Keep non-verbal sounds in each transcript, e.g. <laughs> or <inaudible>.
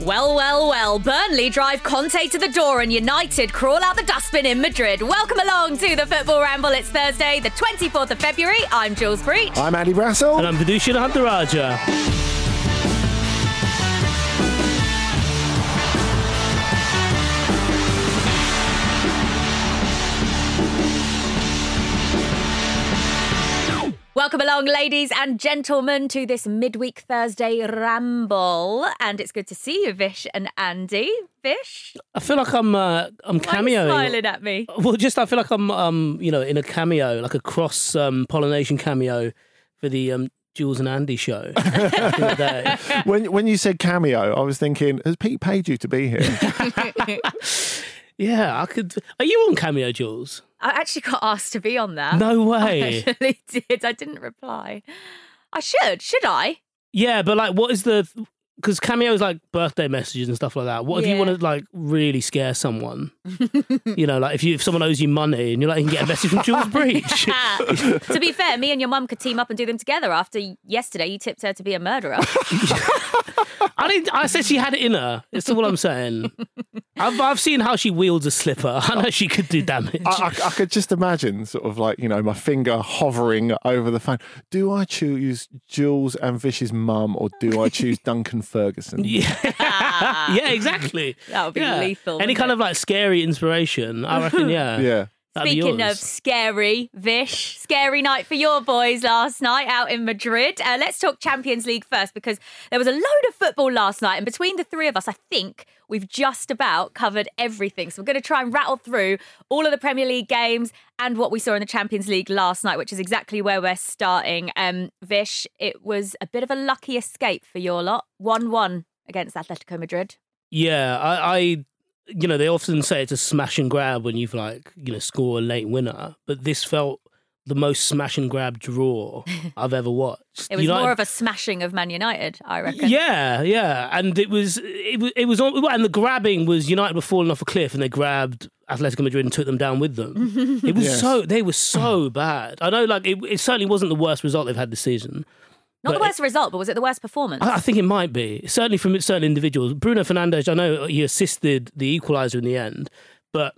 Well, well, well. Burnley drive Conte to the door and United crawl out the dustbin in Madrid. Welcome along to the Football Ramble. It's Thursday, the 24th of February. I'm Jules Breach. I'm Andy Brassel. And I'm Vithushan Ehantharajah. Welcome along, ladies and gentlemen, to this midweek Thursday ramble. And it's good to see you, Vish and Andy. Vish? I feel like I'm uh, I'm Why are you cameoing. smiling at me? Well, just I feel like I'm um you know in a cameo, like a cross um, pollination cameo for the um, Jules and Andy show. back in the day. when when you said cameo, I was thinking, has Pete paid you to be here? <laughs> <laughs> yeah, I could. Are you on cameo, Jules? I actually got asked to be on that. No <laughs> I way. actually <laughs> did. I didn't reply. I should. Should I? Yeah, but like, what is the? Because cameo is like birthday messages and stuff like that. What if you Yeah. want to like really scare someone? <laughs> you know, like if you if someone owes you money and you're like, you can get a message from Jules Breach. <laughs> to be fair, me and your mum could team up and do them together. After yesterday, you tipped her to be a murderer. <laughs> I didn't. I said she had it in her. That's all I'm saying. I've I've seen how she wields a slipper. I know she could do damage. I, I, I could just imagine, sort of like you know, my finger hovering over the phone. Do I choose Jules and Vish's mum, or do I choose Duncan Ferguson? yeah, <laughs> yeah, exactly. That would be Yeah. lethal, Any kind it? of like scary inspiration, I reckon. <laughs> Yeah, Yeah. That'd Speaking of scary, Vish, scary night for your boys last night out in Madrid. Uh, let's talk Champions League first because there was a load of football last night, and between the three of us, I think we've just about covered everything. So we're going to try and rattle through all of the Premier League games and what we saw in the Champions League last night, which is exactly where we're starting. Um, Vish, it was a bit of a lucky escape for your lot, one-one against Atletico Madrid. yeah. I, I, you know, they often say it's a smash and grab when you've like you know score a late winner, but this felt the most smash and grab draw <laughs> I've ever watched. It was United- more of a smashing of Man United, I reckon. Yeah, yeah, and it was it was it was on, and the grabbing was United were falling off a cliff, and they grabbed Atletico Madrid and took them down with them. <laughs> it was Yes. so they were so bad. I know, like it, it certainly wasn't the worst result they've had this season. Not the But worst result, but was it the worst performance? I, I think it might be certainly from certain individuals. Bruno Fernandes, I know he assisted the equaliser in the end, but.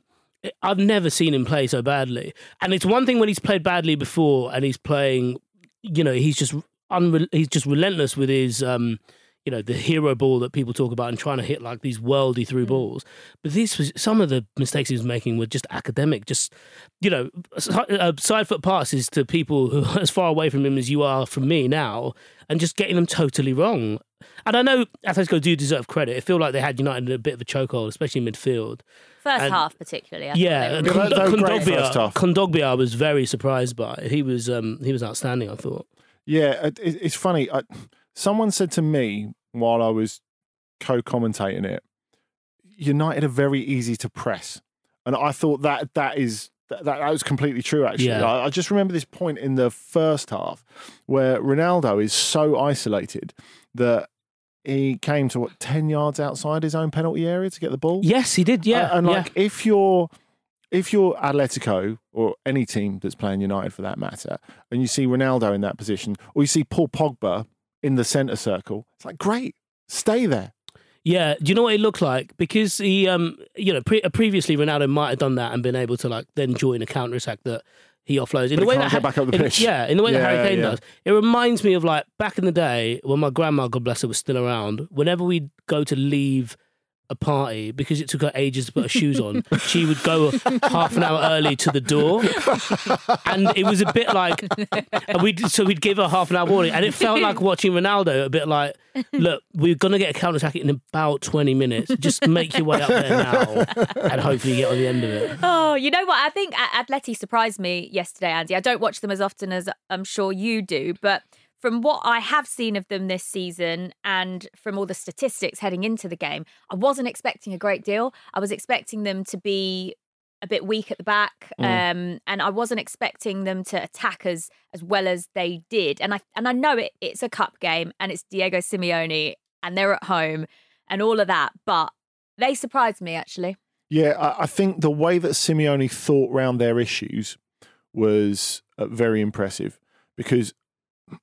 I've never seen him play so badly, and it's one thing when he's played badly before, and he's playing, you know, he's just unre- he's just relentless with his, um, you know, the hero ball that people talk about and trying to hit like these worldy through balls. But this was some of the mistakes he was making were just academic, just you know, uh, side foot passes to people who are <laughs> as far away from him as you are from me now, and just getting them totally wrong. And I know Atletico do deserve credit. It feel like they had United in a bit of a chokehold, especially in midfield. First and- half, particularly. I Yeah, they and were Yeah, Kond- they were great Kondogbia. Kondogbia I was very surprised by. He was um, he was outstanding. I thought. Yeah, it, it- it's funny. I, someone said to me while I was co-commentating it, United are very easy to press, and I thought that that is that, that was completely true. Actually, Yeah. I, I just remember this point in the first half where Ronaldo is so isolated that he came to what ten yards outside his own penalty area to get the ball. Yes, he did. Yeah, Uh, and yeah. like if you're if you're Atletico or any team that's playing United for that matter, and you see Ronaldo in that position, or you see Paul Pogba in the centre circle, it's like great, stay there. Yeah, do you know what it looked like? Because he, um, you know, pre- previously Ronaldo might have done that and been able to like then join a counter attack that he offloads in But the he way that back up the in- pitch. Yeah, in the way that Yeah, Harry Kane yeah. does. It reminds me of like back in the day when my grandma, God bless her, was still around. Whenever we'd go to leave a party because it took her ages to put her shoes on, she would go half an hour early to the door, and it was a bit like, we so we'd give her half an hour warning, and it felt like watching Ronaldo, a bit like, look, we're gonna get a counter attack in about twenty minutes. Just make your way up there now, and hopefully get on the end of it. Oh, you know what? I think Atleti surprised me yesterday, Andy. I don't watch them as often as I'm sure you do, but from what I have seen of them this season and from all the statistics heading into the game, I wasn't expecting a great deal. I was expecting them to be a bit weak at the back, um, and I wasn't expecting them to attack as as well as they did. And I and I know it, it's a cup game and it's Diego Simeone and they're at home and all of that, but they surprised me actually. Yeah, I, I think the way that Simeone thought round their issues was uh, very impressive because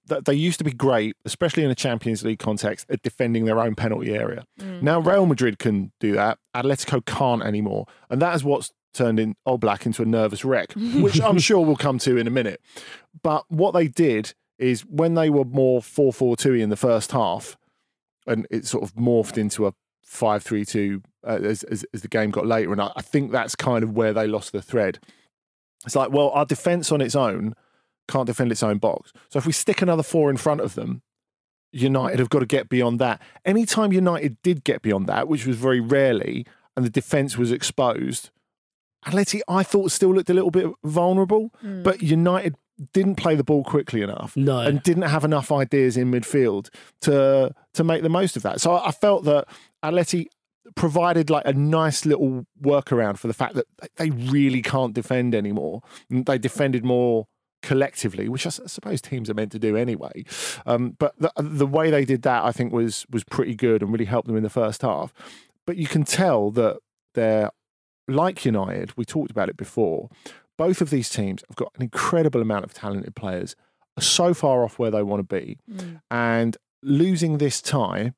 they used to be great, especially in a Champions League context, at defending their own penalty area. Mm. Now Real Madrid can do that. Atletico can't anymore, and that is what's turned in Oblak into a nervous wreck, <laughs> which I'm sure we'll come to in a minute. But what they did is when they were more 4-4-2 in the first half, and it sort of morphed into a 5-3-2 uh, as, as, as the game got later, and I, I think that's kind of where they lost the thread. It's like, well, our defence on its own can't defend its own box. So if we stick another four in front of them, United have got to get beyond that. Anytime United did get beyond that, which was very rarely, and the defence was exposed, Atleti, I thought, still looked a little bit vulnerable, Mm. but United didn't play the ball quickly enough No. and didn't have enough ideas in midfield to to make the most of that. So I I felt that Atleti provided like a nice little workaround for the fact that they really can't defend anymore. They defended more collectively, which I suppose teams are meant to do anyway. Um, but the, the way they did that, I think, was was pretty good and really helped them in the first half. But you can tell that they're like United. We talked about it before. Both of these teams have got an incredible amount of talented players, are so far off where they want to be, Mm. and losing this tie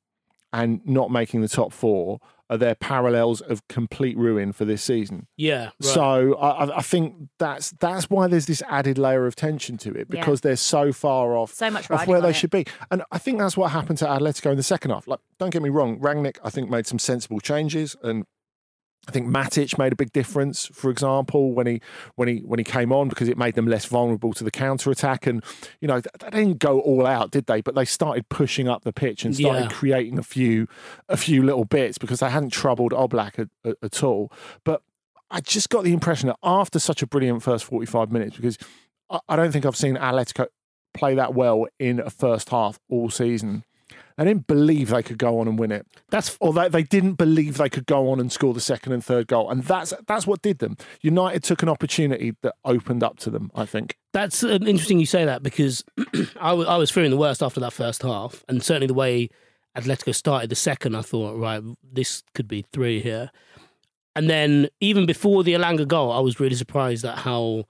and not making the top four are their parallels of complete ruin for this season. yeah. Right. So I, I- I think that's that's why there's this added layer of tension to it Yeah. because they're so far off So much of where they it. should be. And I think that's what happened to Atletico in the second half. Like, don't get me wrong, Rangnick I think made some sensible changes, and I think Matic made a big difference. For example, when he when he when he came on because it made them less vulnerable to the counter attack, and you know they didn't go all out, did they? But they started pushing up the pitch and started Yeah. creating a few a few little bits because they hadn't troubled Oblak at, at, at all. But I just got the impression that after such a brilliant first 45 minutes, because I, I don't think I've seen Atletico play that well in a first half all season. They didn't believe they could go on and win it, That's or they, they didn't believe they could go on and score the second and third goal, and that's that's what did them. United took an opportunity that opened up to them. I think. That's uh, interesting you say that because <clears throat> I was fearing the worst after that first half, and certainly the way Atletico started the second, I thought, right, this could be three here. And then even before the Elanga goal, I was really surprised at how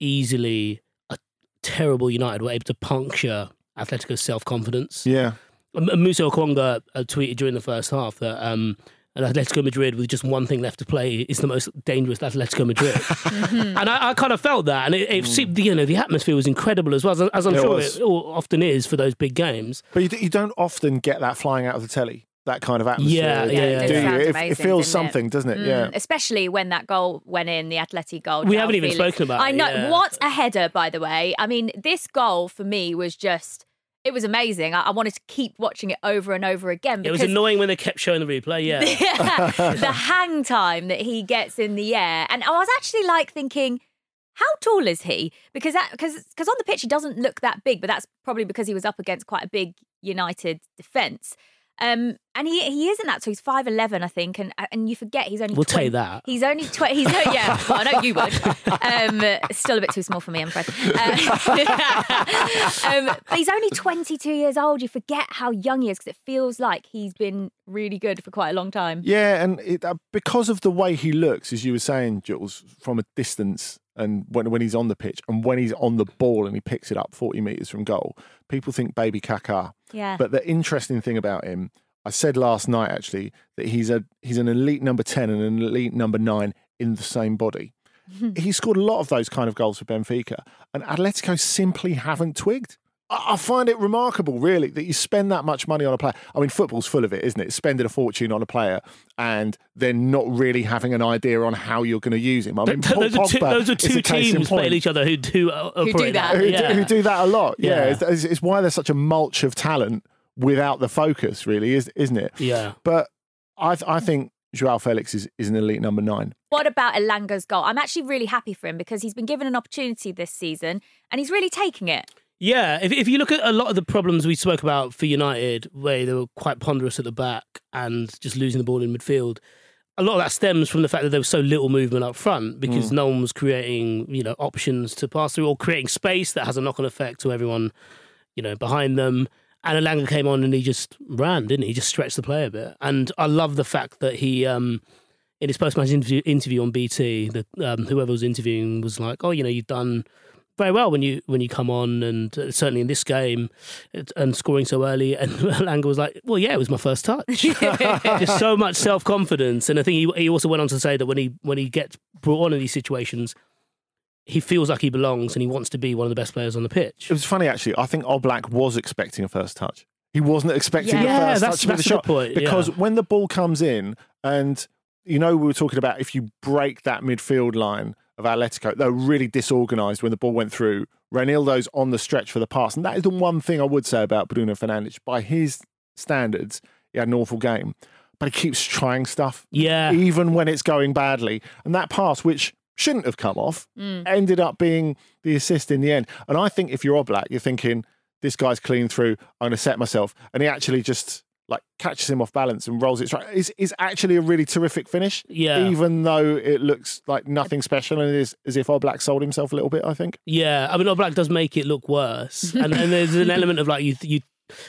easily a terrible United were able to puncture Atletico's self confidence. Yeah, Musa Okwonga uh, tweeted during the first half that um, Atletico Madrid with just one thing left to play is the most dangerous Atletico Madrid, Mm-hmm. <laughs> and I, I kind of felt that, and it, it seemed, you know the atmosphere was incredible as well as, as I'm It sure was. it often is for those big games. but you, you don't often get that flying out of the telly. That kind of atmosphere. Yeah, Yeah, yeah, it yeah. did you? sound It, it feels didn't something, doesn't it? Mm, Yeah. Especially when that goal went in, the Atleti goal. We haven't even Felix. spoken about I it, know. yeah. What a header, by the way. I mean, this goal for me was just, it was amazing. I, I wanted to keep watching it over and over again. It was annoying when they kept showing the replay. <laughs> Yeah, the hang time that he gets in the air. And I was actually like thinking, how tall is he? Because that because because on the pitch he doesn't look that big, but that's probably because he was up against quite a big United defence. Um, and he he isn't that, so he's five eleven, I think, and and you forget he's only. we'll 20 take that. He's only twenty. He's <laughs> no, yeah. Well, I know you would. Um, still a bit too small for me, I'm afraid. Uh, <laughs> um, but he's only twenty-two years old. You forget how young he is because it feels like he's been really good for quite a long time. Yeah, and it, uh, because of the way he looks, as you were saying, Jules, from a distance, and when when he's on the pitch, and when he's on the ball and he picks it up forty meters from goal, people think baby Kaká. Yeah. But the interesting thing about him, I said last night actually that he's a he's an elite number ten and an elite number nine in the same body. <laughs> he scored a lot of those kind of goals for Benfica, and Atletico simply haven't twigged. I I find it remarkable, really, that you spend that much money on a player. I mean, football's full of it, isn't it? Spending a fortune on a player and then not really having an idea on how you're going to use him. I mean, Paul those, are two, those are two a case in teams point playing each other who do uh, Who do operate that. who, yeah. do, who do that a lot. Yeah, Yeah. It's, it's, it's why there's such a mulch of talent without the focus, really, is, isn't it? Yeah. But I, th- I think Joao Felix is, is an elite number nine. What about Elanga's goal? I'm actually really happy for him because he's been given an opportunity this season and he's really taking it. Yeah, if, if you look at a lot of the problems we spoke about for United, where they were quite ponderous at the back and just losing the ball in midfield, a lot of that stems from the fact that there was so little movement up front because no one was creating, you know, options to pass through or creating space that has a knock-on effect to everyone, you know, behind them. And Elanga came on and he just ran, didn't he? He just stretched the play a bit. And I love the fact that he, um, in his post-match interview, interview on BT, that um, whoever was interviewing was like, "Oh, you know, you've done very well when you when you come on, and uh, certainly in this game, it- and scoring so early. <laughs> And Langer was like, "Well, yeah, it was my first touch." <laughs> Just so much self confidence, and I think he he also went on to say that when he when he gets brought on in these situations, he feels like he belongs and he wants to be one of the best players on the pitch. It was funny actually. I think Oblak was expecting a first touch. He wasn't expecting Yeah. the Yeah, first that's- touch that's the the shot point, yeah. because when the ball comes in, and you know we were talking about if you break that midfield line of Atletico, they were really disorganised when the ball went through. Reinildo's on the stretch for the pass, and that is the one thing I would say about Bruno Fernandes. By his standards, he had an awful game, but he keeps trying stuff Yeah, even when it's going badly. And that pass, which shouldn't have come off, Mm. ended up being the assist in the end. And I think if you're Oblak, you're thinking, this guy's clean through, I'm going to set myself. And he actually just like catches him off balance and rolls it straight. Is is actually a really terrific finish. Yeah. Even though it looks like nothing special and it is as if Oblak sold himself a little bit, I think. yeah. I mean, Black does make it look worse, <laughs> and, and there's an element of like you you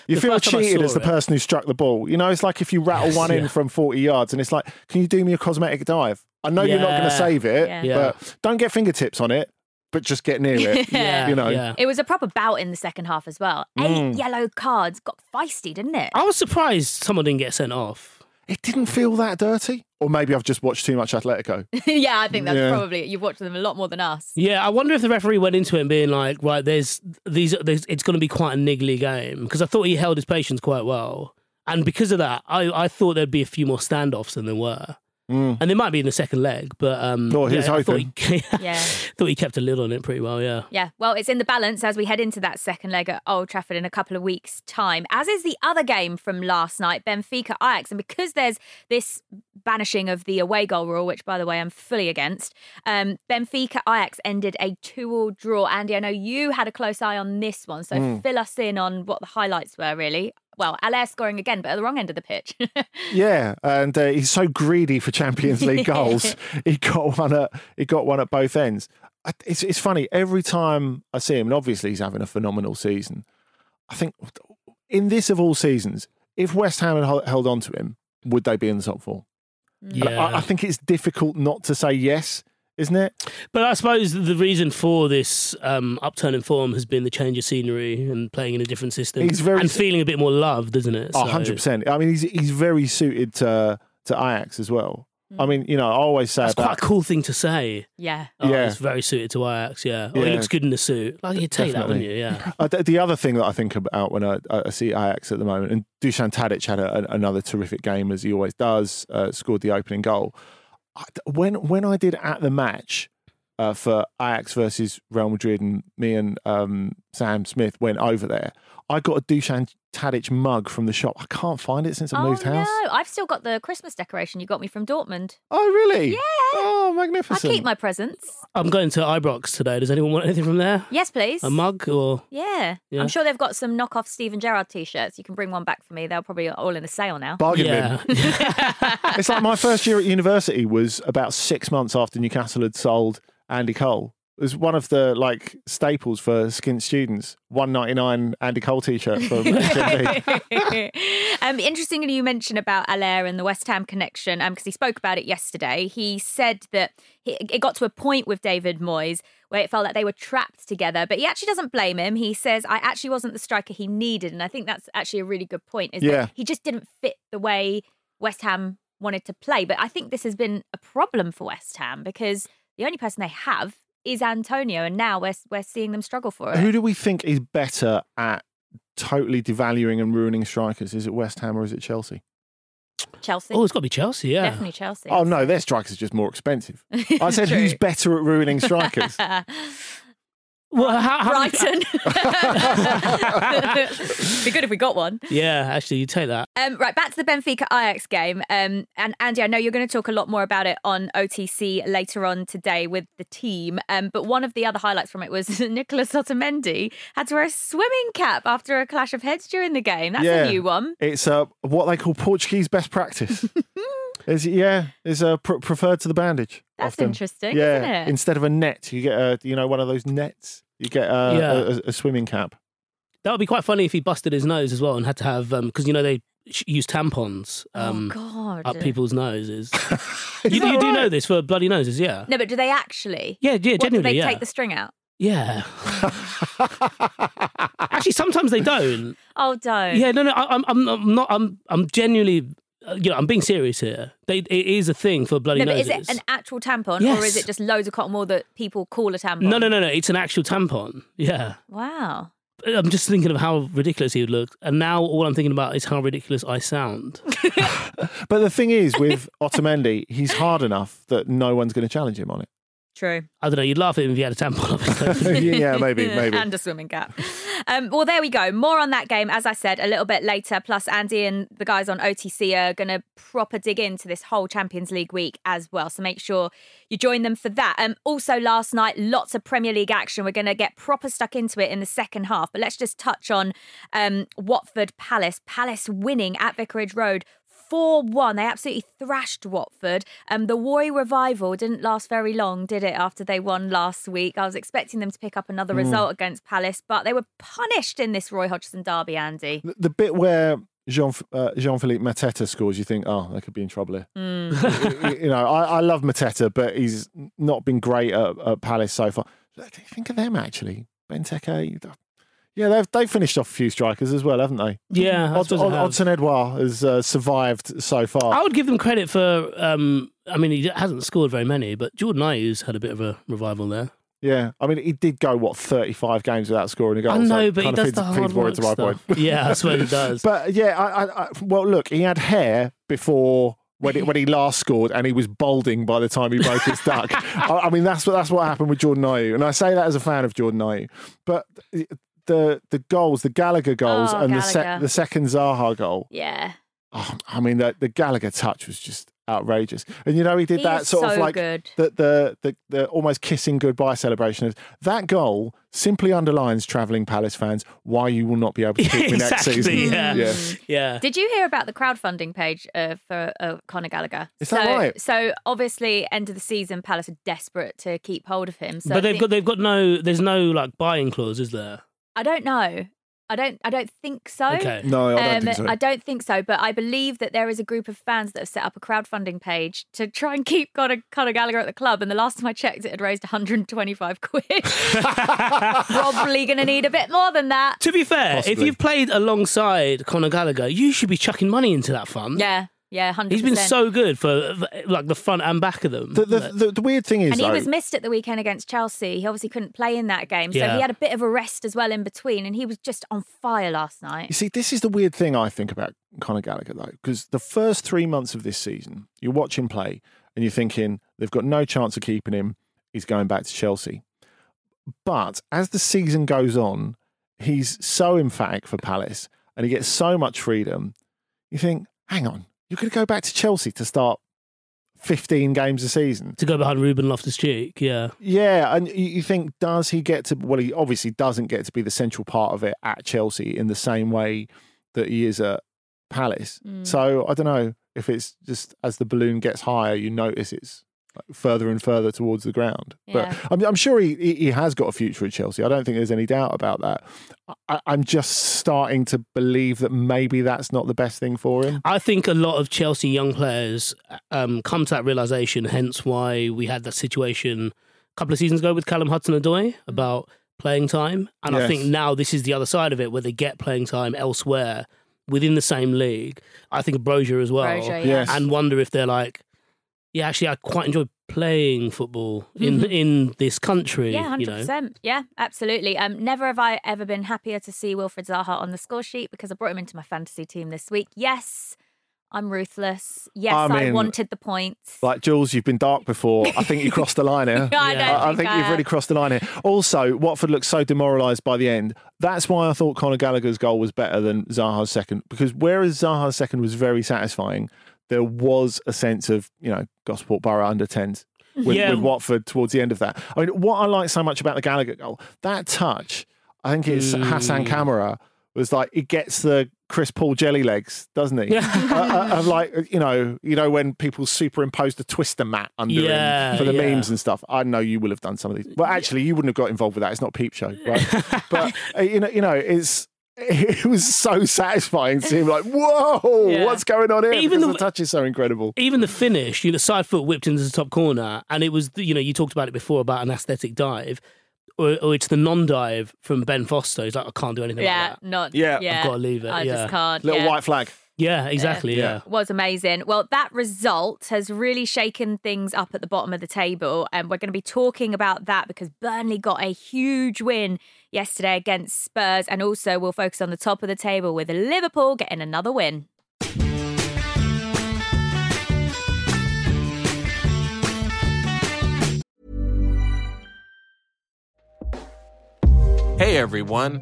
You The feel first time I cheated as the it- person who struck the ball. You know, it's like if you rattle Yes, one in from 40 yards and it's like, can you do me a cosmetic dive? I know you're not going to save it, Yeah. Yeah. but don't get fingertips on it, but just get near it. <laughs> yeah, You know. yeah. It was a proper bout in the second half as well. Eight Mm. yellow cards got feisty, didn't it? I was surprised someone didn't get sent off. It didn't feel that dirty. Or maybe I've just watched too much Atletico. <laughs> yeah, I think that's Yeah. probably You've watched them a lot more than us. Yeah, I wonder if the referee went into it and being like, right, there's these, there's, it's going to be quite a niggly game because I thought he held his patience quite well, and because of that, I, I thought there'd be a few more standoffs than there were, Mm. and they might be in the second leg, but um, Oh, here's yeah, I thought he, <laughs> Yeah. thought he kept a lid on it pretty well. Yeah, Yeah, well, it's in the balance as we head into that second leg at Old Trafford in a couple of weeks' time, as is the other game from last night, Benfica Ajax. And because there's this banishing of the away goal rule, which, by the way, I'm fully against, um, Benfica Ajax ended a two-all draw. Andy, I know you had a close eye on this one, so Mm. fill us in on what the highlights were, really. Well, Haller scoring again, but at the wrong end of the pitch. <laughs> Yeah, and uh, he's so greedy for Champions League <laughs> goals. he got one at he got one at both ends. It's it's funny every time I see him, and obviously he's having a phenomenal season. I think in this of all seasons, if West Ham had held on to him, would they be in the top four? Yeah. I, I think it's difficult not to say yes, isn't it? But I suppose the reason for this um, upturn in form has been the change of scenery and playing in a different system He's very and s- feeling a bit more loved, isn't it? Oh, So- 100%. I mean, he's he's very suited to to Ajax as well. I mean, you know, I always say That's quite a cool thing to say. yeah. Oh, Yeah. It's very suited to Ajax, yeah. Oh, he looks good in the suit. Like, you'd take that, wouldn't you? Yeah. <laughs> Uh, the, the other thing that I think about when I, I see Ajax at the moment, and Dusan Tadic had a, a- another terrific game as he always does, uh, scored the opening goal. When when I did at the match uh, for Ajax versus Real Madrid, and me and um, Sam Smith went over there, I got a Dusan Tadic mug from the shop. I can't find it since I Oh, moved house. no. I've still got the Christmas decoration you got me from Dortmund. Oh, really? Yeah. Oh, magnificent. I keep my presents. I'm going to Ibrox today. Does anyone want anything from there? Yes, please. A mug or. Yeah. Yeah. I'm sure they've got some knockoff Steven Gerrard t-shirts. You can bring one back for me. They're probably all in a sale now. Bargain bin. <laughs> It's like my first year at university was about six months after Newcastle had sold Andy Cole. It was one of the like staples for skint students. One ninety nine Andy Cole t-shirt from <laughs> <laughs> um, interestingly, you mentioned about Haller and the West Ham connection because he spoke about it yesterday. He said that he, it got to a point with David Moyes where it felt like they were trapped together, but he actually doesn't blame him. He says, I actually wasn't the striker he needed. And I think that's actually a really good point is Yeah. that he just didn't fit the way West Ham wanted to play. But I think this has been a problem for West Ham because the only person they have is Antonio, and now we're, we're seeing them struggle for it. Who do we think is better at totally devaluing and ruining strikers? Is it West Ham or is it Chelsea? Chelsea. oh, it's got to be Chelsea, yeah. Definitely Chelsea. Oh no, their strikers are just more expensive. <laughs> I said who's better at ruining strikers? <laughs> Well, how, how Brighton. <laughs> <laughs> Be good if we got one. Yeah, actually, you take that. Um, right, back to the Benfica Ajax game. Um, and Andy, I know you're going to talk a lot more about it on OTC later on today with the team. Um, but one of the other highlights from it was <laughs> Nicolas Otamendi had to wear a swimming cap after a clash of heads during the game. That's Yeah. a new one. It's uh, what they call Portuguese best practice. Is yeah, is uh, pr- preferred to the bandage. That's often. interesting, Yeah, isn't it? instead of a net, you get a you know one of those nets. You get uh, Yeah. a, a, a swimming cap. That would be quite funny if he busted his nose as well and had to have, because, you know, they use tampons um, oh up people's noses. <laughs> Is you that you do know this for bloody noses, yeah? No, but do they actually? Yeah, yeah, What, do genuinely, they yeah. take the string out? Yeah. <laughs> Actually, sometimes they don't. Oh, don't. Yeah, no, no. I, I'm, I'm, I'm not. I'm, I'm genuinely. Uh, You know, I'm being serious here. They, it is a thing for bloody No, but noses. is it an actual tampon or is it just loads of cotton wool that people call a tampon? no, no, no, no. It's an actual tampon. Yeah. Wow. I'm just thinking of how ridiculous he would look, and now all I'm thinking about is how ridiculous I sound. <laughs> But the thing is, with Otamendi, he's hard enough that no one's going to challenge him on it. True. I don't know. You'd laugh at him if he had a tampon up his <laughs> yeah, maybe, <laughs> maybe. and a swimming cap. Um, well, there we go. More on that game, as I said, a little bit later. Plus, Andy and the guys on OTC are going to proper dig into this whole Champions League week as well. So make sure you join them for that. Um, also, last night, lots of Premier League action. We're going to get proper stuck into it in the second half. But let's just touch on um, Watford Palace. Palace winning at Vicarage Road 4 1. They absolutely thrashed Watford. Um, the Roy revival didn't last very long, did it, after they won last week? I was expecting them to pick up another result against Palace, but they were punished in this Roy Hodgson derby, Andy. The- The bit where Jean uh, Jean Philippe Mateta scores, you think, oh, they could be in trouble here. Mm. <laughs> you know, I, I love Mateta, but he's not been great at, at Palace so far. Think of them actually, Benteke. Yeah, they've they've finished off a few strikers as well, haven't they? yeah, Od- Od-. Odsonne Edouard has uh, survived so far. I would give them credit for. Um, I mean, he hasn't scored very many, but Jordan Ayew's had a bit of a revival there. Yeah, I mean, he did go what thirty-five games without scoring a goal. I know, so but he does feeds, the hard work my stuff. point. <laughs> Yeah, that's what it does. <laughs> But yeah, I, I, I, well, look, he had hair before when he, when he last scored, and he was balding by the time he broke his duck. <laughs> I, I mean, that's what that's what happened with Jordan Ayew, and I say that as a fan of Jordan Ayew. But the the goals, the Gallagher goals, Oh, and the sec the second Zaha goal. Yeah. Oh, I mean, the, the Gallagher touch was just outrageous. And you know, he did He that is sort of like good. the, the the the almost kissing goodbye celebration. Of that goal simply underlines travelling Palace fans why you will not be able to keep me <laughs> next season. Yeah. yeah. yeah. Did you hear about the crowdfunding page uh, for uh, Conor Gallagher? Is so, that right? So obviously, end of the season, Palace are desperate to keep hold of him. So but they've think- got they've got no. There's no like buying clause, is there? I don't know. I don't. I don't think so. Okay. No, I don't Um, think so. I don't think so, but I believe that there is a group of fans that have set up a crowdfunding page to try and keep Conor, Conor Gallagher at the club. And the last time I checked, it had raised 125 <laughs> quid. <laughs> Probably going to need a bit more than that. To be fair, if you've played alongside Conor Gallagher, you should be chucking money into that fund. Yeah, yeah, 100%. He's been so good for like the front and back of them. the, the, the, the weird thing is, And he though, was missed at the weekend against Chelsea. He obviously couldn't play in that game. So Yeah. he had a bit of a rest as well in between. And he was just on fire last night. you see, this is the weird thing I think about Conor Gallagher, though, because the first three months of this season, you watch him play and you're thinking they've got no chance of keeping him. He's going back to Chelsea. But as the season goes on, he's so emphatic for Palace and he gets so much freedom. You think, hang on, you're going to go back to Chelsea to start 15 games a season? to go behind Ruben Loftus Cheek, yeah. Yeah, and you you think does he get to? Well, he obviously doesn't get to be the central part of it at Chelsea in the same way that he is at Palace. Mm. So I don't know if it's just as the balloon gets higher, you notice it's like further and further towards the ground. Yeah. But I'm, I'm sure he, he he has got a future at Chelsea. I don't think there's any doubt about that. I, I'm just starting to believe that maybe that's not the best thing for him. I think a lot of Chelsea young players um, come to that realization, hence why we had that situation a couple of seasons ago with Callum Hudson Odoi about playing time. And I think now this is the other side of it where they get playing time elsewhere within the same league. I think of Brozier as well. Brozier. Yes. And wonder if they're like, yeah, actually, I quite enjoy playing football in in this country. Yeah, you hundred know, percent. Yeah, absolutely. Um, never have I ever been happier to see Wilfred Zaha on the score sheet because I brought him into my fantasy team this week. Yes, I'm ruthless. Yes, I I, wanted the points. Like Jules, you've been dark before. I think you crossed the line here. <laughs> I Yeah. don't I, I think, think I you've have. really crossed the line here. Also, Watford looked so demoralised by the end. That's why I thought Conor Gallagher's goal was better than Zaha's second. Because whereas Zaha's second was very satisfying, there was a sense of, you know, Gosport Borough under 10s with, Yeah. with Watford towards the end of that. I mean, what I like so much about the Gallagher goal, that touch, I think it's Mm. Hassane Kamara, was like, it gets the Chris Paul jelly legs, doesn't he? Yeah. <laughs> uh, uh, of like you know, you know when people superimpose the twister mat under Yeah, him for the yeah. memes and stuff. I know you will have done some of these. Well, actually, you wouldn't have got involved with that. It's not Peep Show, right? <laughs> but uh, you know, you know, it's it was so satisfying to see him like, whoa, Yeah. what's going on here? Even the- the touch is so incredible. even the finish, you know, side foot whipped into the top corner, and it was, you know, you talked about it before about an aesthetic dive. or, or it's the non-dive from Ben Foster. He's like, I can't do anything Yeah, like that. not. Yeah. yeah. I've gotta leave it, I yeah. just can't. Little yeah. white flag. Yeah, exactly. Yeah. Yeah. was amazing. Well, that result has really shaken things up at the bottom of the table. And we're going to be talking about that because Burnley got a huge win yesterday against Spurs. And also, we'll focus on the top of the table with Liverpool getting another win. Hey everyone,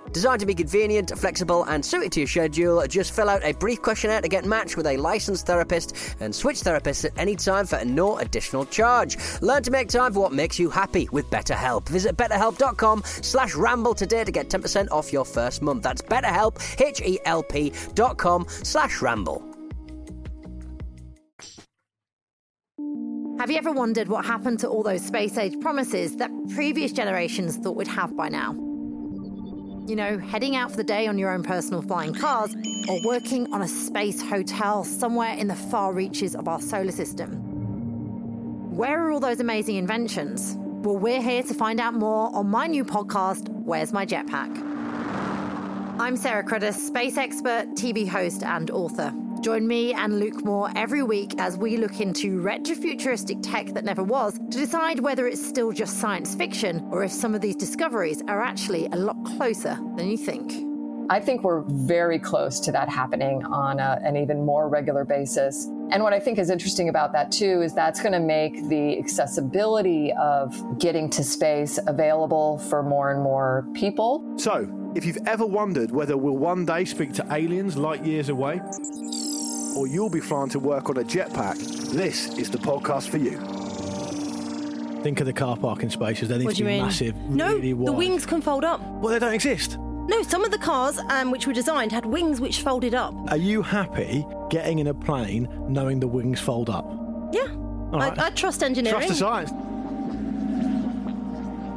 designed to be convenient, flexible, and suited to your schedule. Just fill out a brief questionnaire to get matched with a licensed therapist and switch therapists at any time for no additional charge. Learn to make time for what makes you happy with BetterHelp. Visit betterhelp.com slash ramble today to get 10% off your first month. That's betterhelp, H-E-L-P dot com slash ramble. Have you ever wondered what happened to all those space age promises that previous generations thought we'd have by now? You know, heading out for the day on your own personal flying cars or working on a space hotel somewhere in the far reaches of our solar system. Where are all those amazing inventions? Well, we're here to find out more on my new podcast, Where's My Jetpack? I'm Sarah Cruddas, space expert, TV host, and author. Join me and Luke Moore every week as we look into retrofuturistic tech that never was to decide whether it's still just science fiction or if some of these discoveries are actually a lot closer than you think. I think we're very close to that happening on a, an even more regular basis. And what I think is interesting about that too is that's going to make the accessibility of getting to space available for more and more people. So, if you've ever wondered whether we'll one day speak to aliens light years away, or you'll be flying to work on a jetpack, this is the podcast for you. Think of the car parking spaces. They need What to be mean? massive, No, really the wings can fold up. Well, they don't exist. No, some of the cars um, which were designed had wings which folded up. Are you happy getting in a plane knowing the wings fold up? Yeah, right. I, I trust engineering. Trust the science.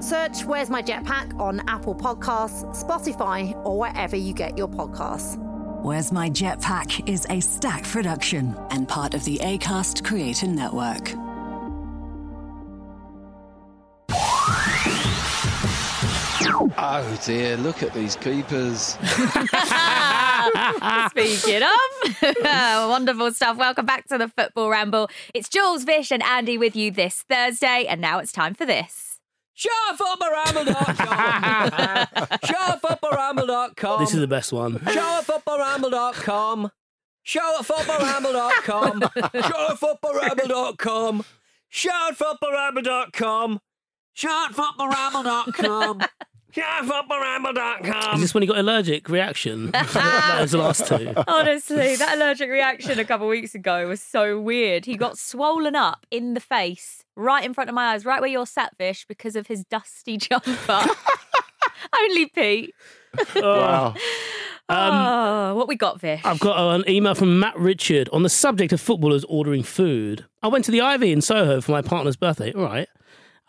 Search Where's My Jetpack on Apple Podcasts, Spotify, or wherever you get your podcasts. Where's My Jetpack is a stack production and part of the ACAST Creator Network. Oh dear, look at these keepers. <laughs> Speaking of <laughs> wonderful stuff, welcome back to the Football Ramble. It's Jules, Vish, and Andy with you this Thursday, and now it's time for this. ShowFootballRamble.com. ShowFootballRamble.com. <laughs> This is the best one. ShowFootballRamble.com. ShowFootballRamble.com. ShowFootballRamble.com. ShowFootballRamble.com. ShowFootballRamble.com. Is this when you got allergic reaction? <laughs> <laughs> that was the last two. Honestly, that allergic reaction a couple of weeks ago was so weird. He got swollen up in the face, right in front of my eyes, right where you're sat, Vish, because of his dusty <laughs> jumper. <laughs> Only Pete. <laughs> Wow. oh, what we got, Vish? I've got an email from Matt Richard on the subject of footballers ordering food. I went to the Ivy in Soho for my partner's birthday. All right.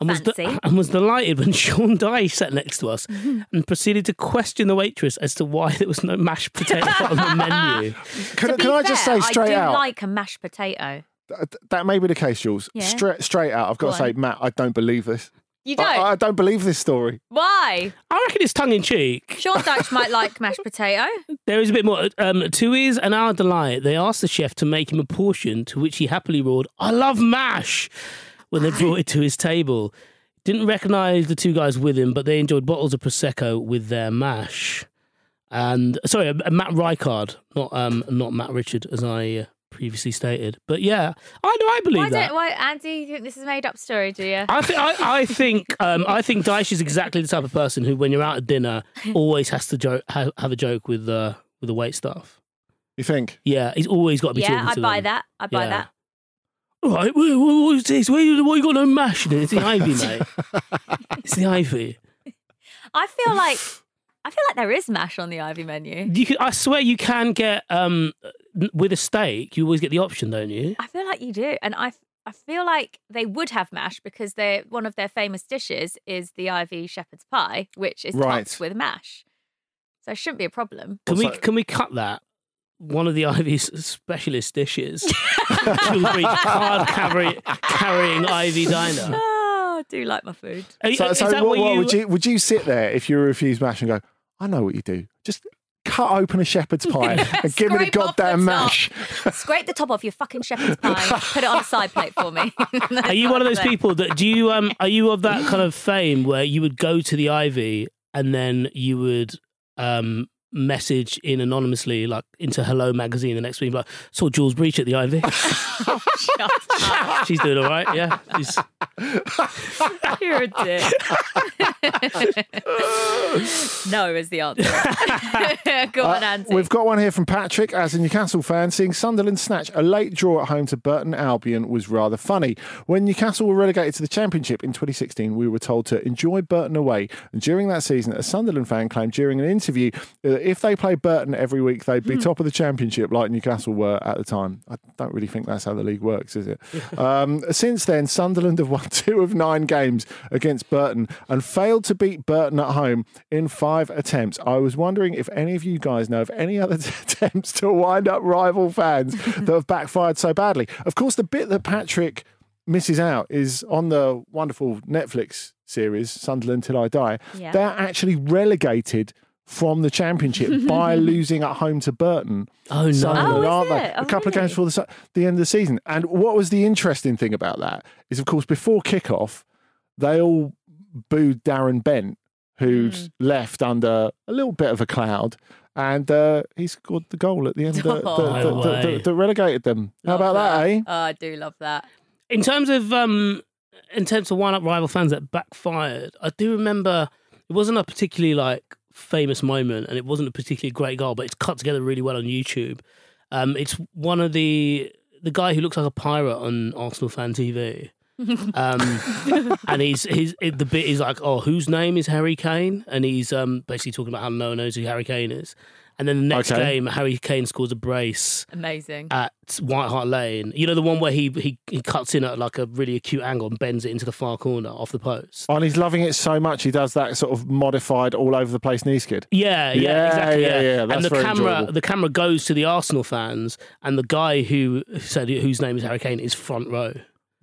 And was, Fancy. and was delighted when Sean Dyche sat next to us and proceeded to question the waitress as to why there was no mashed potato on the menu. Can, To be can I just say straight I do out? like a mashed potato. Th- that may be the case, Jules. Yeah. Straight, straight out, I've got Go to say, on. Matt, I don't believe this. You don't? I don't believe this story. Why? I reckon it's tongue in cheek. Sean <laughs> Dyche might like mashed potato. There is a bit more. Um, to his and our delight, they asked the chef to make him a portion, to which he happily roared, I love mash, when they brought it to his table. Didn't recognise the two guys with him, but they enjoyed bottles of Prosecco with their mash. And sorry, uh, Matt Ricard, not um, not Matt Richard, as I uh, previously stated. But yeah, I know, I believe Why that. Why, Andy? You think this is a made up story? Do you? I, th- I, I think um, I think Dyche is exactly the type of person who, when you're out at dinner, <laughs> always has to jo- have, have a joke with uh, with the wait staff. You think? Yeah, he's always got to be yeah, talking I to buy them. that. I buy Yeah. that. All right, what, what, what is this? Where you, what you got no mash in it? It's the <laughs> ivy, mate. it's the ivy. <laughs> I feel like I feel like there is mash on the Ivy menu. You can, I swear you can get um with a steak. You always get the option, don't you? I feel like you do, and I I feel like they would have mash because they one of their famous dishes is the Ivy shepherd's pie, which is Right. topped with mash. So it shouldn't be a problem. Can we Also- can we cut that? One of the <laughs> Ivy's specialist dishes. <laughs> <laughs> Jules card carry, carrying Ivy diner. Oh, I do like my food. You- So, is so what, what what you, would you would you sit there if you were refused mash and go, I know what you do. Just cut open a shepherd's pie <laughs> and give me the Scrape the goddamn mash. <laughs> Scrape the top off your fucking shepherd's pie. Put it on a side plate for me. <laughs> Are you one of those people that do you um are you of that kind of fame where you would go to the Ivy and then you would um message in anonymously like into Hello magazine the next week like saw Jules Breach at the Ivy. <laughs> <laughs> She's doing all right, yeah. She's, <laughs> You're a dick. no is the answer. Go on, Uh, Andy. We've got one here from Patrick. As a Newcastle fan, seeing Sunderland snatch a late draw at home to Burton Albion was rather funny. When Newcastle were relegated to the Championship in 2016, we were told to enjoy Burton away. And during that season, a Sunderland fan claimed during an interview that if they play Burton every week, they'd be top of the Championship like Newcastle were at the time. I don't really think that's how the league works, is it? <laughs> um, since then, Sunderland have won <laughs> two of nine games against Burton and failed to beat Burton at home in five attempts. I was wondering if any of you guys know of any <laughs> other attempts to wind up rival fans that have backfired so badly. Of course, the bit that Patrick misses out is on the wonderful Netflix series Sunderland Till I Die. Yeah. They're actually relegated from the championship <laughs> by losing at home to Burton. Oh, no. Sunderland, Oh, is aren't they? it? Oh, a couple of games before the, the end of the season. And what was the interesting thing about that is, of course, before kickoff, they all booed Darren Bent, who'd Mm. left under a little bit of a cloud. And uh, he scored the goal at the end that, <laughs> that, Oh. that, No that, way. that, that relegated them. How about that, eh? Oh, I do love that. in terms of um in terms of one up rival fans that backfired, I do remember it wasn't a particularly like famous moment and it wasn't a particularly great goal, but it's cut together really well on YouTube. Um, it's one of the the guy who looks like a pirate on Arsenal fan TV. <laughs> um, and he's he's it, the bit is like, oh, whose name is Harry Kane? And he's um basically talking about how no one knows who Harry Kane is. And then the next Okay. game, Harry Kane scores a brace Amazing. at White Hart Lane. You know the one where he, he he cuts in at like a really acute angle and bends it into the far corner off the post. Oh, and he's loving it so much, he does that sort of modified all over the place knee skid. Yeah, yeah, Yeah, exactly. yeah, Yeah, yeah, that's and the very camera, enjoyable. the camera goes to the Arsenal fans, and the guy who said whose name is Harry Kane is front row.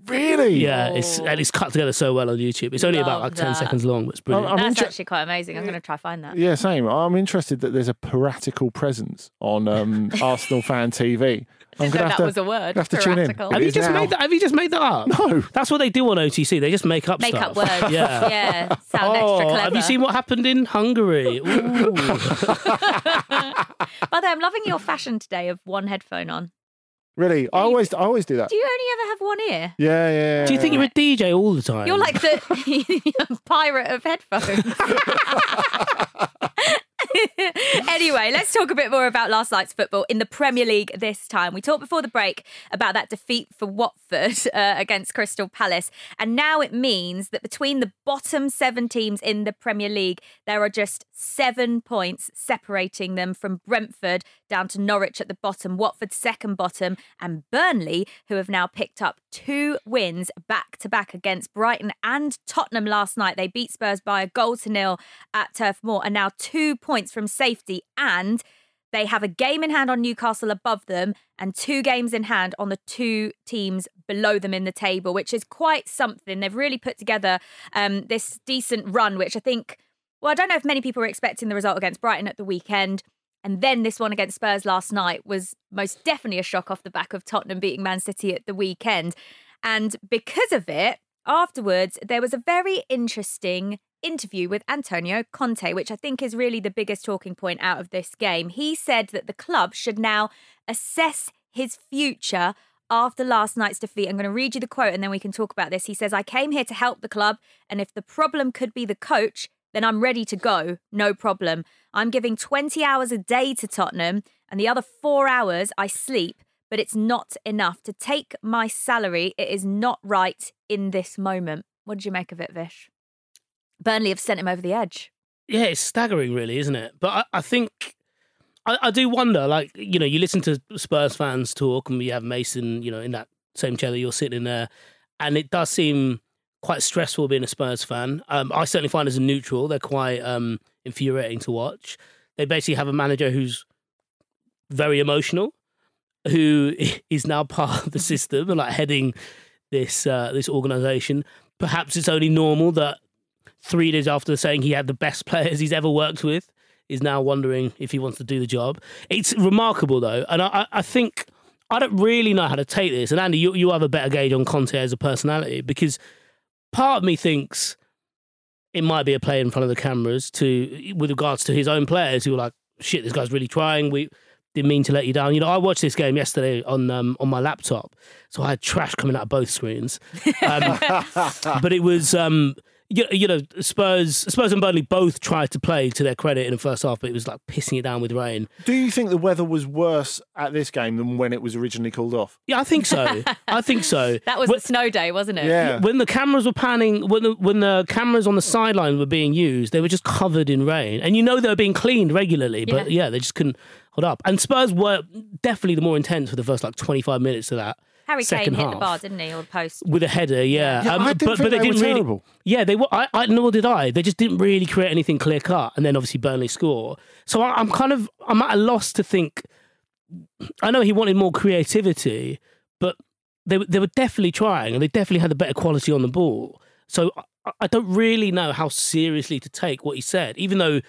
Really? Yeah, it's and it's cut together so well on YouTube. It's only about Love like ten that. seconds long, but it's brilliant. I'm That's inter- actually quite amazing. I'm going to try and find that. Yeah, same. I'm interested that there's a piratical presence on um, <laughs> Arsenal fan TV. I'm Didn't know gonna that have was a word. have to tune in. Piratical. It have you is just now. made that? Have you just made that up? No. That's what they do on OTC. They just make up Make stuff. up words. <laughs> Yeah. yeah. Sound Oh, extra clever. have you seen what happened in Hungary? <laughs> Ooh. By the way, I'm loving your fashion today of one headphone on. Really? I always, I always do that. Do you only ever have one ear? Yeah, yeah. Do you think you're a DJ all the time? You're like the <laughs> <laughs> pirate of headphones. <laughs> <laughs> anyway, let's talk a bit more about last night's football in the Premier League this time. We talked before the break about that defeat for Watford <laughs> uh, against Crystal Palace, and now it means that between the bottom seven teams in the Premier League, there are just seven points separating them from Brentford down to Norwich at the bottom, Watford second bottom, and Burnley, who have now picked up two wins back to back against Brighton and Tottenham last night. They beat Spurs by a goal to nil at Turf Moor, and now two points from safety and They have a game in hand on Newcastle above them and two games in hand on the two teams below them in the table, which is quite something. They've really put together um, this decent run, which I think, well, I don't know if many people were expecting the result against Brighton at the weekend. And then this one against Spurs last night was most definitely a shock off the back of Tottenham beating Man City at the weekend. And because of it, afterwards, there was a very interesting interview with Antonio Conte, which I think is really the biggest talking point out of this game. He said that the club should now assess his future after last night's defeat. I'm going to read you the quote and then we can talk about this. He says, I came here to help the club, and if the problem could be the coach, then I'm ready to go. No problem. I'm giving 20 hours a day to Tottenham, and the other four hours I sleep, but it's not enough to take my salary. It is not right in this moment. What did you make of it, Vish? Burnley have sent him over the edge. Yeah, it's staggering, really, isn't it? But I, I think I, I, do wonder. Like, you know, you listen to Spurs fans talk, and we have Mason, you know, in that same chair that you're sitting in there, and it does seem quite stressful being a Spurs fan. Um, I certainly find as a neutral, they're quite um, infuriating to watch. They basically have a manager who's very emotional, who <laughs> is now part of the system and like heading this uh, this organization. Perhaps it's only normal that three days after saying he had the best <laughs> players he's ever worked with, is now wondering if he wants to do the job. It's remarkable though, and I, I think I don't really know how to take this. And Andy, you, you have a better gauge on Conte as a personality because part of me thinks it might be a play in front of the cameras to with regards to his own players who are like, shit, this guy's really trying. We didn't mean to let you down. You know, I watched this game yesterday on um, on my laptop, so I had trash coming out of both screens. Um, <laughs> but it was um, you, you know, Spurs, Spurs and Burnley both tried to play to their credit in the first half, but it was like pissing it down with rain. Do you think the weather was worse at this game than when it was originally called off? Yeah, I think so. I think so. <laughs> That was when, the snow day, wasn't it? Yeah. When the cameras were panning, when the, when the cameras on the sideline were being used, they were just covered in rain, and you know they were being cleaned regularly, but yeah, yeah they just couldn't hold up. And Spurs were definitely the more intense for the first like twenty five minutes of that. Harry Kane hit half. the bar, didn't he, or the post with a header? Yeah, yeah um, I didn't but, think but they, they didn't really. Terrible. Yeah, they were. I, I nor did I. They just didn't really create anything clear cut, and then obviously Burnley score. So I, I'm kind of I'm at a loss to think. I know he wanted more creativity, but they they were definitely trying, and they definitely had a better quality on the ball. So I, I don't really know how seriously to take what he said, even though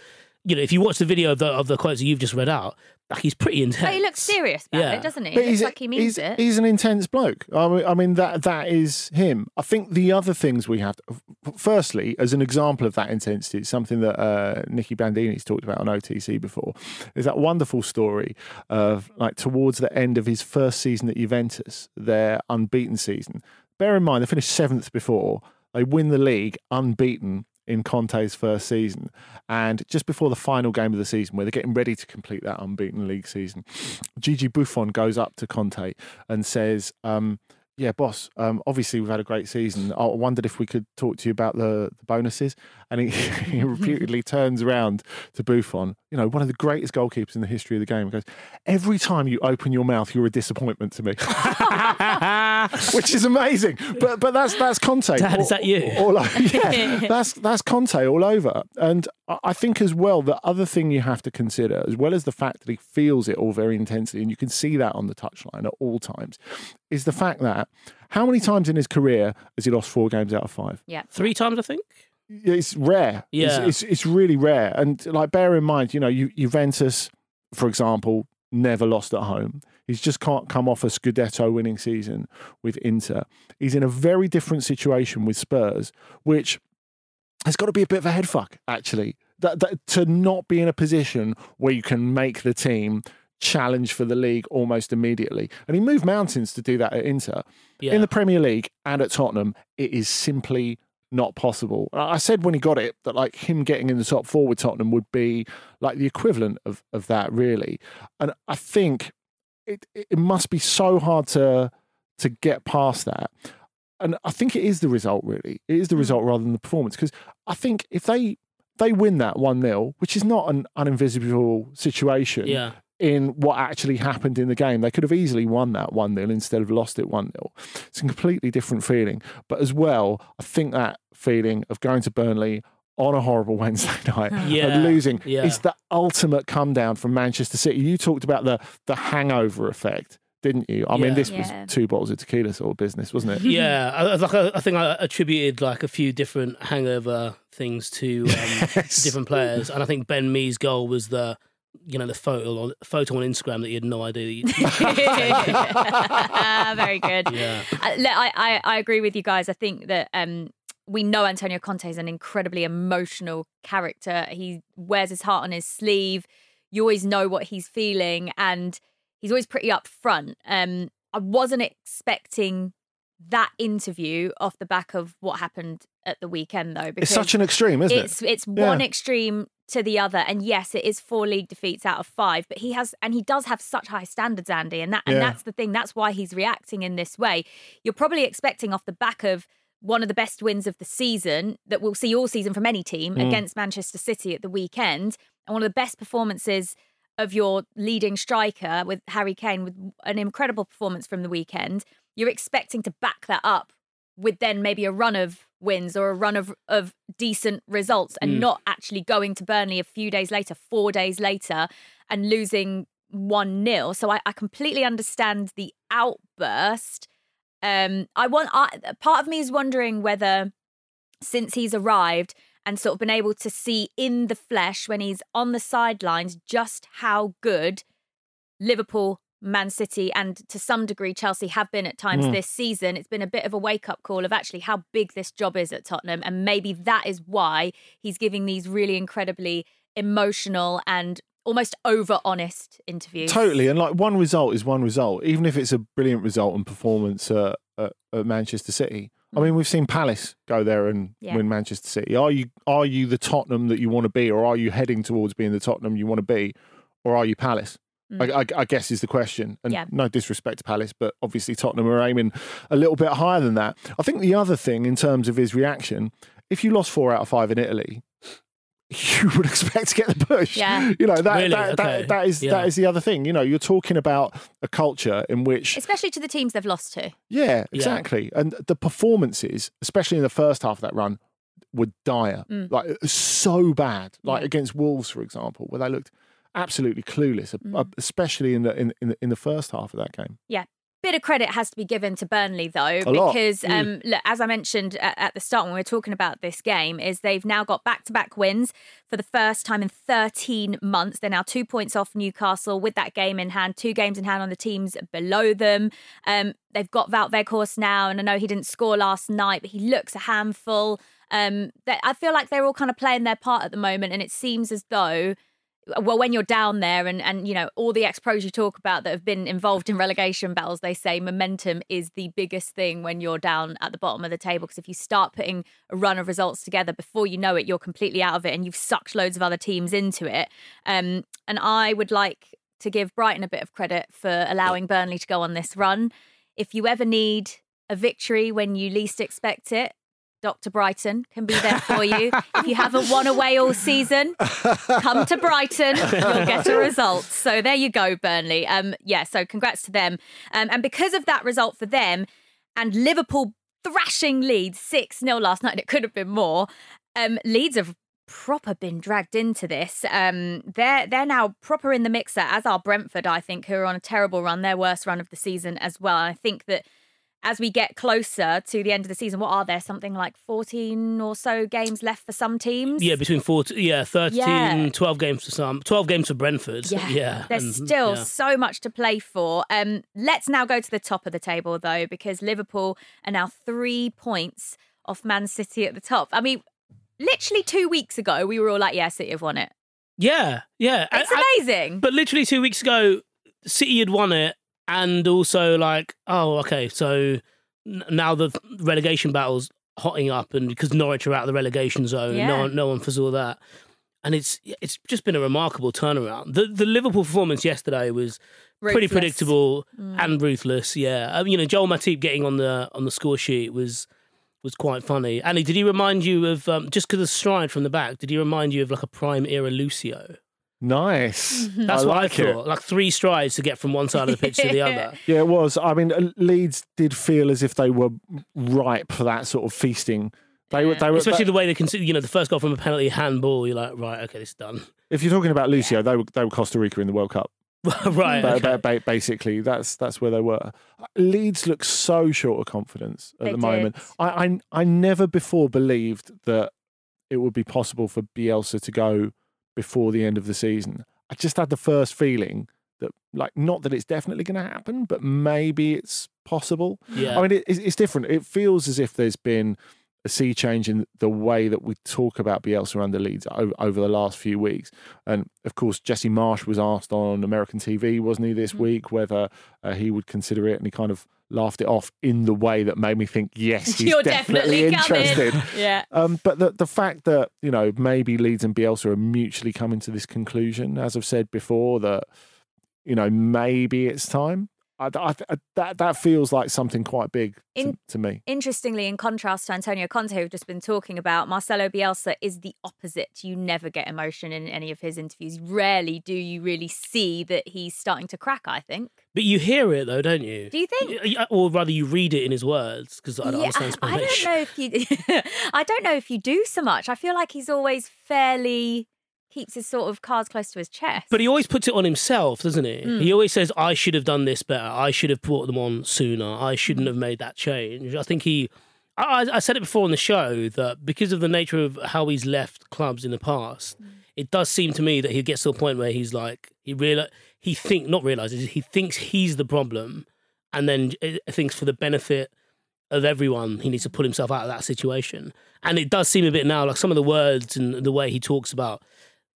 you know, if you watch the video of the of the quotes that you've just read out, like he's pretty intense. But he looks serious about Yeah. it, doesn't he? But It looks he's, like he means he's, it. he's an intense bloke. I mean, I mean that that is him. I think the other things we have, to, firstly, as an example of that intensity, it's something that uh, Nicky Bandini's talked about on OTC before, is that wonderful story of like towards the end of his first season at Juventus, their unbeaten season. Bear in mind, they finished seventh before. They win the league unbeaten in Conte's first season. And just before the final game of the season, where they're getting ready to complete that unbeaten league season, Gigi Buffon goes up to Conte and says, um, yeah, boss. Um, obviously, we've had a great season. I wondered if we could talk to you about the, the bonuses. And he, <laughs> he <laughs> repeatedly turns around to Buffon, you know, one of the greatest goalkeepers in the history of the game, goes, Every time you open your mouth, you're a disappointment to me. <laughs> Which is amazing. But but that's that's Conte. Dad, is that you? All, all, <laughs> yeah, that's, that's Conte all over. And I think as well, the other thing you have to consider, as well as the fact that he feels it all very intensely, and you can see that on the touchline at all times, is the fact that how many times in his career has he lost four games out of five? Yeah. Three times, I think. It's rare. Yeah. It's, it's, it's really rare. And like, bear in mind, you know, Ju- Juventus, for example, never lost at home. He's just can't come off a Scudetto winning season with Inter. He's in a very different situation with Spurs, which has got to be a bit of a head fuck, actually. That, that, to not be in a position where you can make the team challenge for the league almost immediately. And he moved mountains to do that at Inter. Yeah. In the Premier League and at Tottenham, it is simply not possible. I said when he got it that like him getting in the top four with Tottenham would be like the equivalent of, of that really. And I think it it must be so hard to to get past that. And I think it is the result really. It is the hmm. result rather than the performance. Because I think if they they win that one 0 which is not an uninvisible situation Yeah. In what actually happened in the game. They could have easily won that 1 0 instead of lost it 1 0. It's a completely different feeling. But as well, I think that feeling of going to Burnley on a horrible <laughs> Wednesday night Yeah, and losing yeah. is the ultimate come down from Manchester City. You talked about the the hangover effect, didn't you? I mean, Yeah. this Yeah. was two bottles of tequila sort of business, wasn't it? <laughs> Yeah, I, I- like I, I think I attributed like a few different hangover things to um, <laughs> Yes. different players, and I think Ben Mee's goal was the you know the photo on photo on Instagram that you had no idea. That <laughs> you, <laughs> Very good. yeah, Uh, I, I, I agree with you guys. I think that um, we know Antonio Conte is an incredibly emotional character. He wears his heart on his sleeve. You always know what he's feeling, and he's always pretty upfront. Um, I wasn't expecting that interview off the back of what happened at the weekend, though. Because It's such an extreme, isn't it's it? it's one Yeah. extreme to the other and yes it is four league defeats out of five but he has and he does have such high standards andy and that and Yeah. that's the thing that's why he's reacting in this way you're probably expecting off the back of one of the best wins of the season that we'll see all season from any team Mm. against manchester city at the weekend and one of the best performances of your leading striker with harry kane with an incredible performance from the weekend you're expecting to back that up with then maybe a run of wins or a run of, of decent results and Mm. not actually going to Burnley a few days later, four days later, and losing 1 0. So I, I completely understand the outburst. Um, I want I, part of me is wondering whether since he's arrived and sort of been able to see in the flesh when he's on the sidelines just how good Liverpool, Man City, and to some degree Chelsea have been at times Mm. this season. It's been a bit of a wake up call of actually how big this job is at Tottenham. And maybe that is why he's giving these really incredibly emotional and almost over honest interviews. Totally, and like one result is one result, even if it's a brilliant result and performance uh, at, at Manchester City. I mean, we've seen Palace go there and Yeah. win Manchester City. Are you are you the Tottenham that you want to be, or are you heading towards being the Tottenham you want to be, or are you Palace? I, I, I guess is the question. And Yeah. no disrespect to Palace, but obviously Tottenham are aiming a little bit higher than that. I think the other thing in terms of his reaction, if you lost four out of five in Italy, <laughs> you would expect to get the push. Yeah. You know that Really? that, Okay. that, that is Yeah. that is the other thing. You know, you're talking about a culture in which Especially to the teams they've lost to. yeah, exactly. And the performances, especially in the first half of that run, were dire. Mm. Like so bad. Like Yeah. against Wolves, for example, where they looked absolutely clueless, Mm. especially in the in, in the in the first half of that game. Yeah. Bit of credit has to be given to Burnley though, A because Mm. um, look, as I mentioned at, at the start when we were talking about this game, is they've now got back-to-back wins for the first time in 13 months. They're now two points off Newcastle with that game in hand, two games in hand on the teams below them. Um, they've got Wout Weghorst now, and I know he didn't score last night, but he looks a handful. Um, I feel like they're all kind of playing their part at the moment, and it seems as though well, when you're down there and, and you know, all the ex pros you talk about that have been involved in relegation battles, they say momentum is the biggest thing when you're down at the bottom of the table. Because if you start putting a run of results together before you know it, you're completely out of it and you've sucked loads of other teams into it. Um, and I would like to give Brighton a bit of credit for allowing Burnley to go on this run. If you ever need a victory when you least expect it, Dr. Brighton can be there for you. if you haven't won away all season, come to Brighton. You'll get a result. So there you go, Burnley. Um, yeah, so congrats to them. Um, and because of that result for them and Liverpool thrashing Leeds 6 0 last night, it could have been more. Um, Leeds have proper been dragged into this. Um, they're they're now proper in the mixer, as are Brentford, I think, who are on a terrible run, their worst run of the season as well. And I think that as we get closer to the end of the season, what are there? Something like 14 or so games left for some teams? yeah, between four, yeah, 13, Yeah. 12 games for some, 12 games for Brentford. Yeah, yeah. there's and- still yeah. so much to play for. Um, let's now go to the top of the table though, because Liverpool are now three points off Man City at the top. I mean, literally two weeks ago, we were all like, "Yeah, City have won it." Yeah, yeah. It's I- I- amazing. But literally two weeks ago, City had won it, and also like, oh, okay, so now the relegation battle's hotting up, and because Norwich are out of the relegation zone, Yeah. no one, no one foresaw that, and it's it's just been a remarkable turnaround. The the Liverpool performance yesterday was pretty predictable Mm. and ruthless. Yeah, um, you know, Joel Matip getting on the on the score sheet was. Was quite funny. Annie, did he remind you of um, just because of stride from the back? Did he remind you of like a prime era Lucio? Nice. That's I what like I it. thought. Like three strides to get from one side of the pitch to the <laughs> other. Yeah, it was. I mean, uh, Leeds did feel as if they were ripe for that sort of feasting They were. They were. Especially they- the way they consider, you know, the first goal from a penalty handball. You're like, right, okay, this is done. if you're talking about Lucio, they were. They were Costa Rica in the World Cup. <laughs> right. Ba- okay. ba- ba- basically, that's that's where they were. Leeds look so short of confidence at They the moment. I, I I never before believed that it would be possible for Bielsa to go before the end of the season. I just had the first feeling that, like, not that it's definitely going to happen, but maybe it's possible. Yeah. I mean, it, it's different. It feels as if there's been a sea change in the way that we talk about Bielsa under Leeds over, over the last few weeks. And of course, Jesse Marsh was asked on American TV, wasn't he, this week, whether uh, he would consider it, and he kind of laughed it off in the way that made me think, yes, <laughs> he's You're definitely, definitely interested. <laughs> Yeah. Um, but the the fact that you know maybe Leeds and Bielsa are mutually coming to this conclusion, as I've said before, that you know maybe it's time. I, I, I- that that feels like something quite big to, In- to me. Interestingly, in contrast to Antonio Conte, who've just been talking about, Marcelo Bielsa is the opposite. You never get emotion in any of his interviews. Rarely do you really see that he's starting to crack, I think. But you hear it though, don't you? Do you think? Y- y- Or rather, you read it in his words because I don't Yeah, understand I don't know if you. <laughs> I don't know if you do so much. I feel like he's always fairly keeps his sort of cards close to his chest. But he always puts it on himself, doesn't he? Mm. He always says, I should have done this better. I should have brought them on sooner. I shouldn't have made that change. I think he. I, I said it before on the show that because of the nature of how he's left clubs in the past, it does seem to me that he gets to a point where he's like, he real he think not realizes, he thinks he's the problem and then uh, thinks for the benefit of everyone, he needs to pull himself out of that situation. And it does seem a bit now like some of the words and the way he talks about,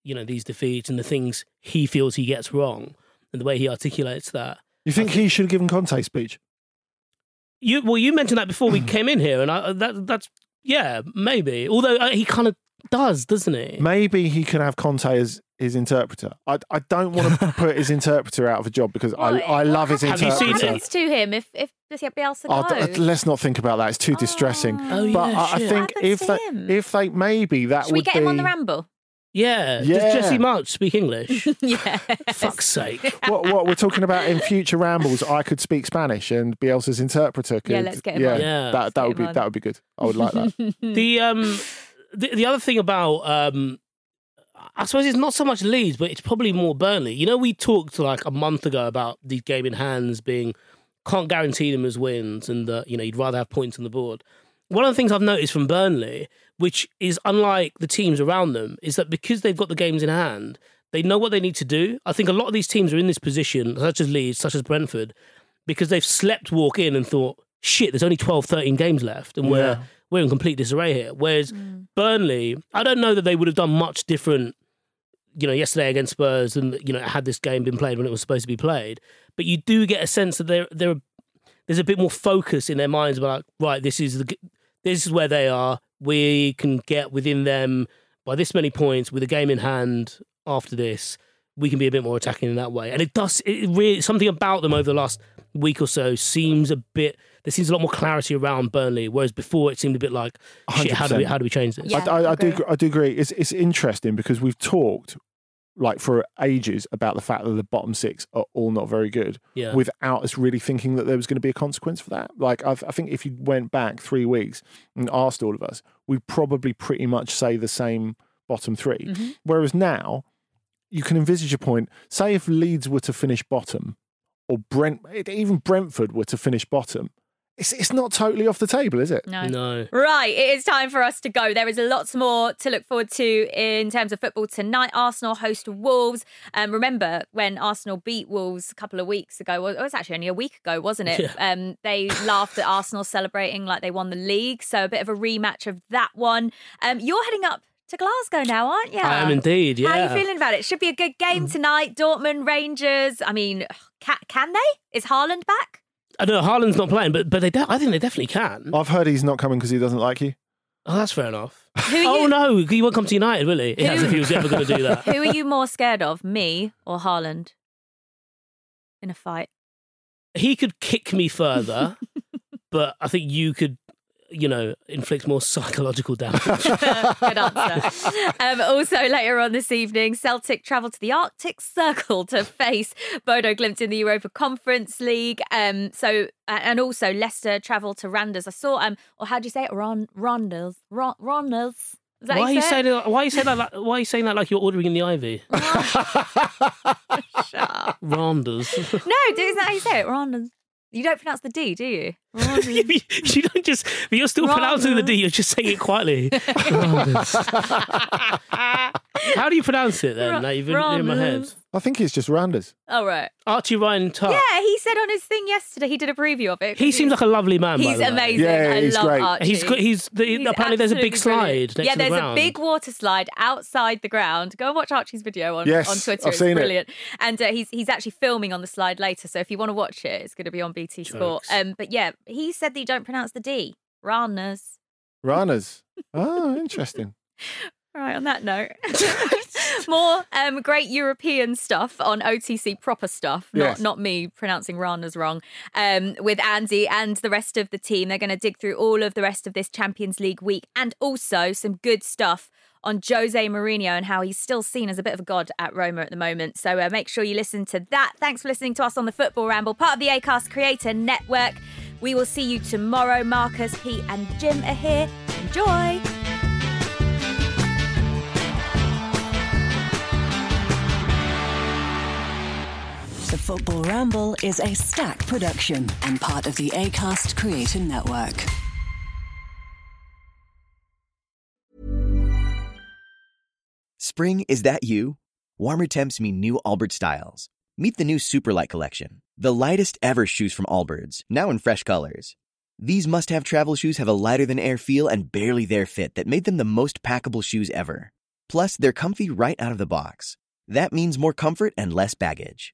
you know, these defeats and the things he feels he gets wrong and the way he articulates that. You think he should have given Conte speech? You well, you mentioned that before we <clears throat> came in here, and I, that that's yeah, maybe. Although uh, he kind of does, doesn't he? Maybe he could have Conte as his interpreter. I, I don't want to <laughs> put his interpreter out of a job because I, What- I love his Have you interpreter. seen happens to him if if Bielsa Oh, d- let's not think about that. It's too distressing. Oh, but yeah, I, I think if they, if they maybe that Should we would get be him on the ramble? Yeah. Yeah. Does Jesse Marsh speak English? <laughs> yeah. Fuck's sake. what, what we're talking about in future rambles. I could speak Spanish, and Bielsa's interpreter could. Yeah, let's get him yeah, on. Yeah. that that would be on. that would be good. I would like that. <laughs> the um the, the other thing about um I suppose it's not so much Leeds, but it's probably more Burnley. You know, we talked like a month ago about these game in hands being can't guarantee them as wins, and that you know you'd rather have points on the board. One of the things I've noticed from Burnley, which is unlike the teams around them, is that because they've got the games in hand, they know what they need to do. I think a lot of these teams are in this position, such as Leeds, such as Brentford, because they've slept walk in and thought, shit, there's only 12, 13 games left, and we're we're in complete disarray here. Whereas mm. Burnley, I don't know that they would have done much different, you know, yesterday against Spurs and you know had this game been played when it was supposed to be played. But you do get a sense that there there there's a bit more focus in their minds about like, right, this is the g- this is where they are. We can get within them by this many points with a game in hand after this. We can be a bit more attacking in that way, and it does. It really something about them over the last week or so seems a bit. There seems a lot more clarity around Burnley, whereas before it seemed a bit like, shit, how do we how do we change this? Yeah. I, I, I do agree. I do agree. It's it's interesting because we've talked like for ages about the fact that the bottom six are all not very good Yeah. without us really thinking that there was going to be a consequence for that. Like I've, I think if you went back three weeks and asked all of us, we'd probably pretty much say the same bottom 3 Mhm. Whereas now you can envisage a point. Say if Leeds were to finish bottom, or Brent, even Brentford were to finish bottom, it's it's not totally off the table, is it? No. No. Right, it is time for us to go. There is lots more to look forward to in terms of football tonight. Arsenal host Wolves. Um, remember when Arsenal beat Wolves a couple of weeks ago? Well, it was actually only a week ago, wasn't it? Um, they laughed at Arsenal celebrating like they won the league. So a bit of a rematch of that one. Um, you're heading up to Glasgow now, aren't you? I am indeed. Yeah. How are you feeling about it? Should be a good game tonight. Dortmund, Rangers. I mean, <sighs> can, can they? Is Haaland back? I don't know Haaland's not playing, but but they de- I think they definitely can. I've heard he's not coming because he doesn't like you. Oh, that's fair enough. <laughs> Who are Oh no, he won't come to United, will he? As if he was ever going to do that. Who are you more scared of, me or Haaland? In a fight. He could kick me further, <laughs> but I think you could you know, inflicts more psychological damage. <laughs> Good answer. Um, also, later on this evening, Celtic travel to the Arctic Circle to face Bodo Glimt in the Europa Conference League. Um, so, and also Leicester travel to Randers. I saw, um, or how do you say it? Ron, Randers, Ron, Randers. That why are you say saying that, why are you saying that like, why are you saying that like you're ordering in the Ivy? <laughs> Rondas. <laughs> No, is that how you say it? Randers. You don't pronounce the D, do you? <laughs> you, you don't just but you're still pronouncing the D, you're just saying it quietly. <laughs> <laughs> How do you pronounce it then? Like, you've been in my head. Rondas. I think it's just Randers. Oh, right. Archie Rhind-Tutt. Yeah, he said on his thing yesterday, he did a preview of it. He seems like a lovely man. by He's the way. amazing. Yeah, I he's love great. Archie. He's. He's, the, He's apparently there's a big absolutely brilliant. slide. Next yeah, to the there's a ground. big water slide outside the ground. Go and watch Archie's video on, Yes, on Twitter. I've it's seen it. brilliant. And uh, he's he's actually filming on the slide later. So if you want to watch it, it's going to be on BT Sport. Jokes. Um, but yeah, he said that you don't pronounce the D. Runners. Runners. Oh, interesting. <laughs> All right, on that note, <laughs> <laughs> more um, great European stuff on OTC proper stuff, not Yes. not me pronouncing Rana's wrong. Um, with Andy and the rest of the team, they're going to dig through all of the rest of this Champions League week, and also some good stuff on Jose Mourinho and how he's still seen as a bit of a god at Roma at the moment. So uh, make sure you listen to that. Thanks for listening to us on the Football Ramble, part of the Acast Creator Network. We will see you tomorrow. Marcus, Pete, and Jim are here. Enjoy. The Football Ramble is a stack production and part of the ACAST Creator Network. Spring, is that you? Warmer temps mean new Allbirds styles. Meet the new Superlight collection, the lightest ever shoes from Allbirds, now in fresh colors. These must have travel shoes have a lighter than air feel and barely there fit that made them the most packable shoes ever. Plus, they're comfy right out of the box. That means more comfort and less baggage.